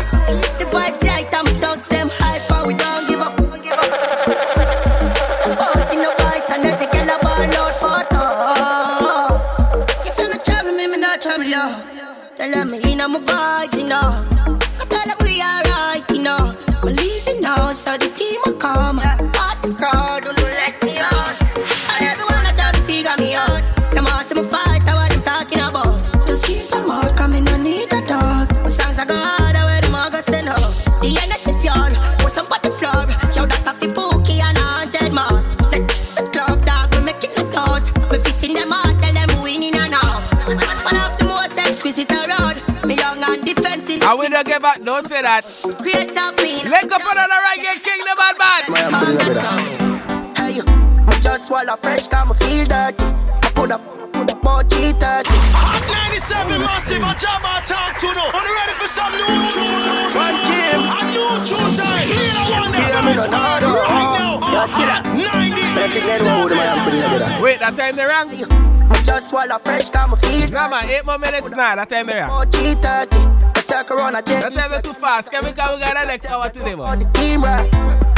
Don't say that. Create something. Link up another reggae king, the bad man. Hey, me just swallow fresh, cause me feel dirty. I put up about G30. 97 massive, a job I talk to no. Are you ready for some new tunes? One Jim. A new tune time. Play that one there Yeah, for me me, no squad. know, Right now. Yo, killer. Better take that road, man, put it together. Wait, that time they rang? Me just swallow fresh, cause me feel Nah, man, eight more minutes now. That time they rang. about G30. A circle around a jet. That time they too fast. Can we go? We got the next hour today, man. the team right.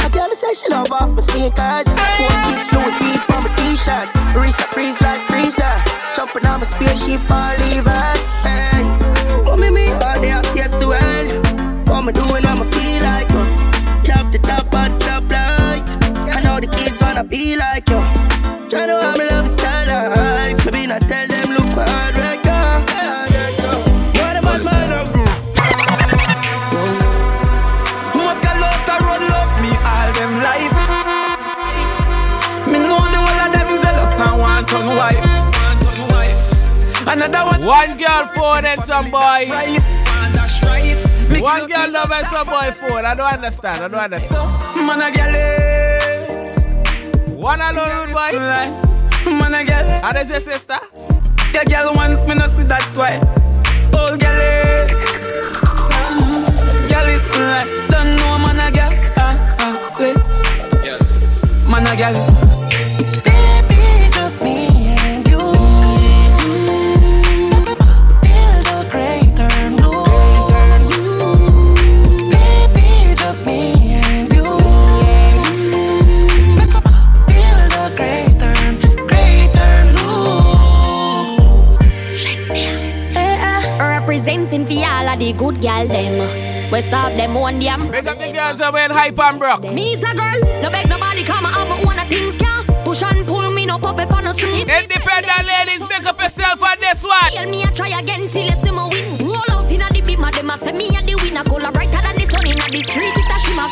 A girl say she love off my sneakers. Four kicks, Louis feet on my t-shirt. Wrist a freeze like freezer. Jumping on my spaceship, I leave her. Hey, what me me all day up yes to well. What me doing, I'ma feel like uh. Drop the top of the stoplight. I know the kids wanna be like you. Try to have me love style life. Maybe not tell them look for hard right now. You're the bad man. Must get out a road love me all them life. Me know the whole of them jealous and want turn wife. Another one. One girl phone and some boy. One girl love and some boy phone. I don't understand. I don't understand. Man a girl is. One alone rude boy. Man a girl. And is your sister? The girl wants me not see that twice. Old gal is. Gal is Don't know man a gal. Ah, ah, Man a gal is. Good them. We solve them one damn. Pick up the girls uh, that went hype and broke. Me's a girl, no beg nobody come and have my own things can push and pull me no puppet on no string. Independent ladies, make up yourself on this one. Tell me I try again till you see me win. Roll out inna the beam, a dem a say me a the winner. Color brighter than the sun inna the street. It a shimmer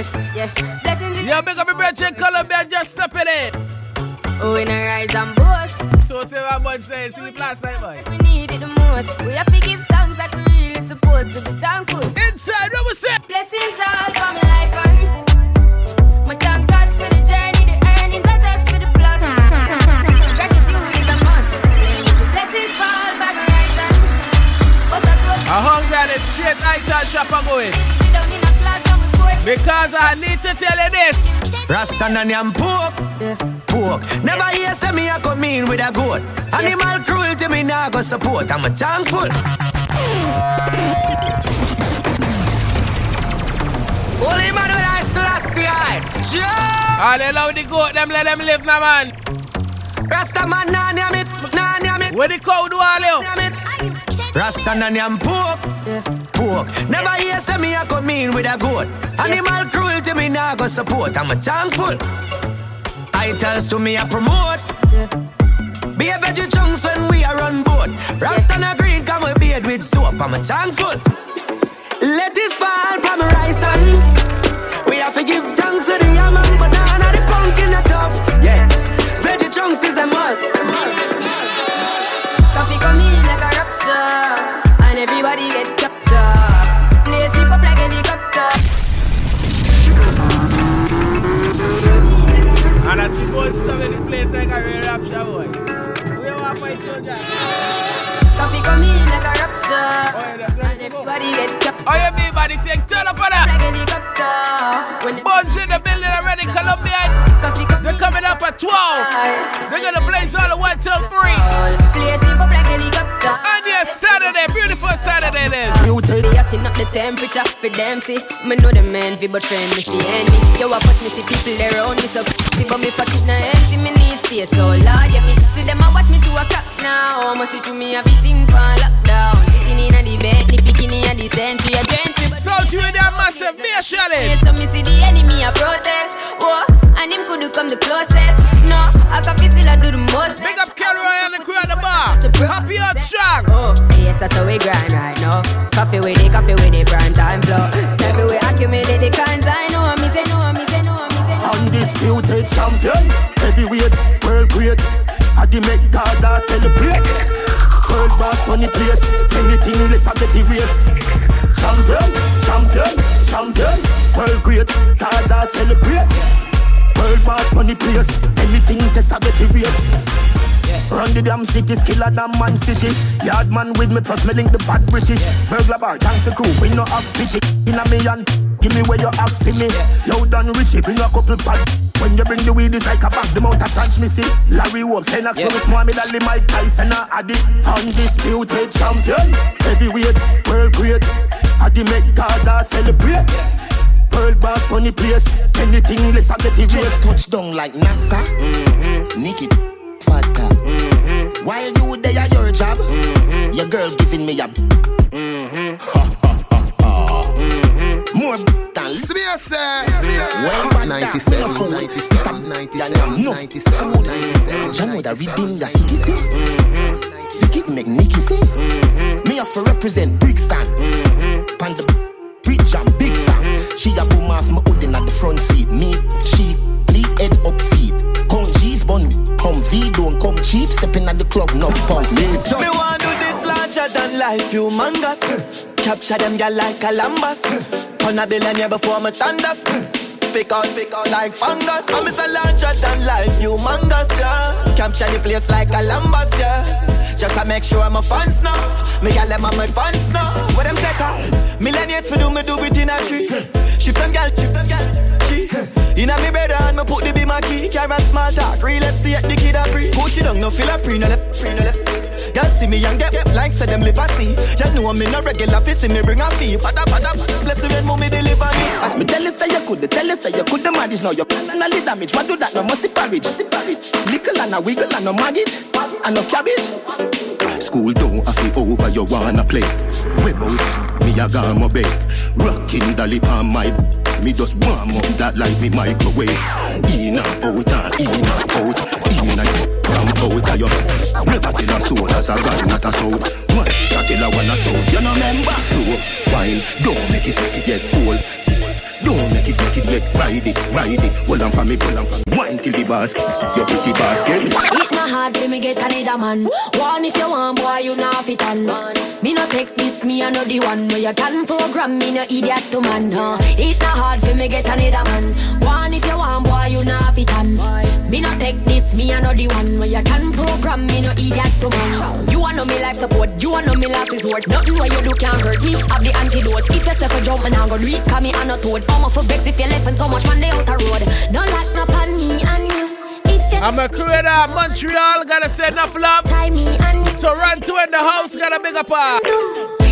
a force. Yeah. Blessings in Yeah, make up your in Colombia, just step it in. Oh, we not rise and boast. So say what boy say, see the last night, boy. We need it the most. We have to give thanks like we really supposed to be thankful. Inside, what we say? Blessings all for my life and my thank God for the journey, the earnings are just for the plus. Gratitude is a must. Blessings fall by my right hand. I A hungry and a straight item shop are going. Because I need to tell you this. Rasta and yam pork, pork. Never hear say me a come in with a goat. Animal cruelty me nah go support. I'm a thankful. Holy man when I Selassie I. Sure. Ah, they love the goat, them let them live now, man. Rasta man nah name it, nah name it. Where the cow do all you? Rasta and yam pork, pork. Never hear say me a come in with a goat. Animal cruelty me nah go support. I'm a thankful. Titles to me a promote. Be a veggie chunks when we are on board. Rasta and a green come with beard with soap. I'm a thankful. Let this fall from rice and we have to give thanks to the yam and banana, the pumpkin, the tough. Yeah, veggie chunks is a must. Coffee And I see both stuff in the place like a real rapture boy. We want to fight you. Coffee come in like a everybody get captured. Oh, you mean body take turn up for that? Like helicopter. When Buns in the building already, Colombian. They're coming up at 12. They're gonna play all the one, two, three. Play sleep up like. And yes, Saturday, beautiful Saturday then. Be acting up the temperature for them see Me know the man fi but friend me fi enemy Yo I pass me see people around me so See but me pocket na empty me need space so Lord yeah me See them a watch me to a clock now I'ma see through me a beating pan lockdown Sitting in a the bed the bikini a the century a drench me but So you in that massive beer challenge. Yeah, so me see the enemy a protest Whoa and him could come the closest No I can feel still I do the most Big up Kelroy and the crew at the bar. Happy out strong. Oh, yes, that's how we grind right now. Coffee with it, coffee with it, prime time flow. Coffee we accumulate the cans. I know, I me say no, me say no, me say no. Undisputed champion, heavyweight, world great. I the make Gaza celebrate. World boss the place, anything less I get erased. Champion, champion, champion, world great. Gaza celebrate. World boss money place, anything test I get erased. Run the damn city, skiller than man city. Yard man with me, plus me link the bad British. Burglar bar, thanks a crew, we no have pity. In a million, give me where you have for me. Loud and richy, bring a couple pad. When you bring the weed, it's like a bag, the mouth attach me see. Larry Wolf, Lennox, yeah. Small, me Lally, Mike Tyson, a Addy. Undisputed champion, heavyweight, world great. Addy make Gaza celebrate. World boss run the place, anything less I get erased. Touchdown like NASA. Mm-hmm. Nikki fatter. Mm-hmm. While you there at your job, mm-hmm. your girl giving me a. Mm-hmm. [laughs] More than Smear say. Well, back 97, 97, 97, 97, 97. You know that redeem the city say. Vicky make Nicky say. Me have to represent Brixton. Pan the bridge and big sound. She a boom off my hood in at the front seat. Me, she, lead head up feet. Come G's bun, come V don't come cheap. Stepping at the club, no punk. Leave just. Me want do this larger than life, humongous. Capture them girl like Columbus. [laughs] Turn a billionaire before me thunders. [laughs] Pick out, pick out like fungus. I'm a larger than life, humongous, yeah. Capture the place like Columbus, yeah. Just to make sure I'm a fans now. Me gal them on my fans now. Where them take her? Millionaires for do me do it in a tree. Shift them gal, shift them gal. She inna me bed and me put the be my key. Carry a small talk, real estate the kid a free. Coach it down, no feel a pre, no left, pre, no left. Y'all see me and get, get like said them live a see. Y'all know in a regular fi see me bring a fee. Pada pada, bless you when mommy deliver me. Watch me tell you say you could, tell you say you could the manage. Now you and a little damage. What do that? No must the parage, the parage. Nickel and a wiggle and no maggage, and no cabbage. School don't have it over, you wanna play. Without me, got my bed. Rocking lip on my me just warm up that like me microwave. In and out and in and out, in and from out of your Never tell a soul as a god, not a soul. What? That tell a one a soul. You know remember? So wine, don't make it make it get cold. Don't make it, make it get ride it, ride it. Hold on for me, hold on for me. Wine till the basket, your pretty basket. Not hard for me get another man. One if you want, boy, you not fit on. Me no take this, me know the one where you can program me no idiot to man. Huh? It's not hard for me get another man. One if you want, boy, you not fit on. Me no take this, me know the one where you can program me no idiot to man. You want know me life support, you want know me last resort. Nothing where you do can hurt me. Have the antidote. If you step a jump, and I'm gonna do it, me on a toad. I'm for vex if you left and so much man they out I'm a creator, Montreal, gotta say enough love. Toronto in the house, gotta big up her.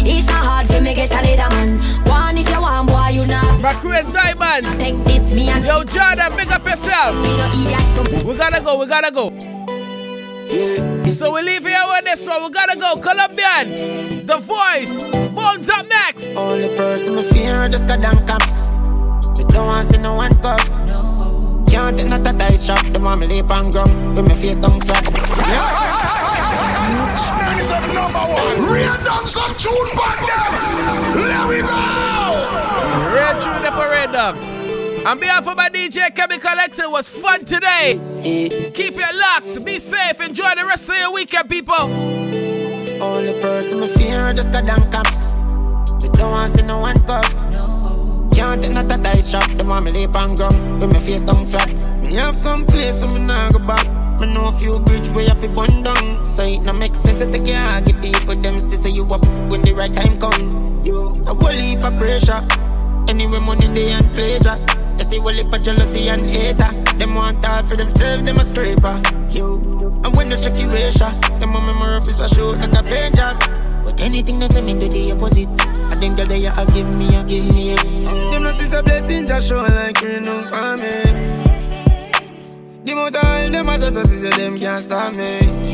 It's not hard for me get another man. One if you want, boy, you not. My Queen Diamond. Take this me and Yo, Jordan, big up yourself. We gotta go, we gotta go. So we leave here with this one. We gotta go. Colombian, The Voice, Bones up next. Only person me fear are just goddamn cops. Me don't want to see no one cup. Can't take no tight shop. The me leap on ground with my face down flat. Man is a number one. Rain down some tune back there. Let we go. Real tune for random. On behalf of my DJ Chemical X, it was fun today. Keep it locked. Be safe. Enjoy the rest of your weekend, people. Only person me fear are just goddamn cops. We don't want to see no one cup. Can't take no tight shop. The want me leap on ground with my face down flat. Me have some place so me nah go back. Me know a few bridge where you fi burn down. So it no make sense to take your give people them still say you up when the right time come. You a whole heap of pressure. Anyway, money they and pleasure. You see whole heap of jealousy and hater. Them want all for themselves, them a scraper. You and when the shaky ratio, them on my rough is a shoot like a paint job. But anything they say me do the opposite. Think that they a give me, a give me. A. Them no see a blessing just show like rain on me. The motor all them a just see say them can't stop me.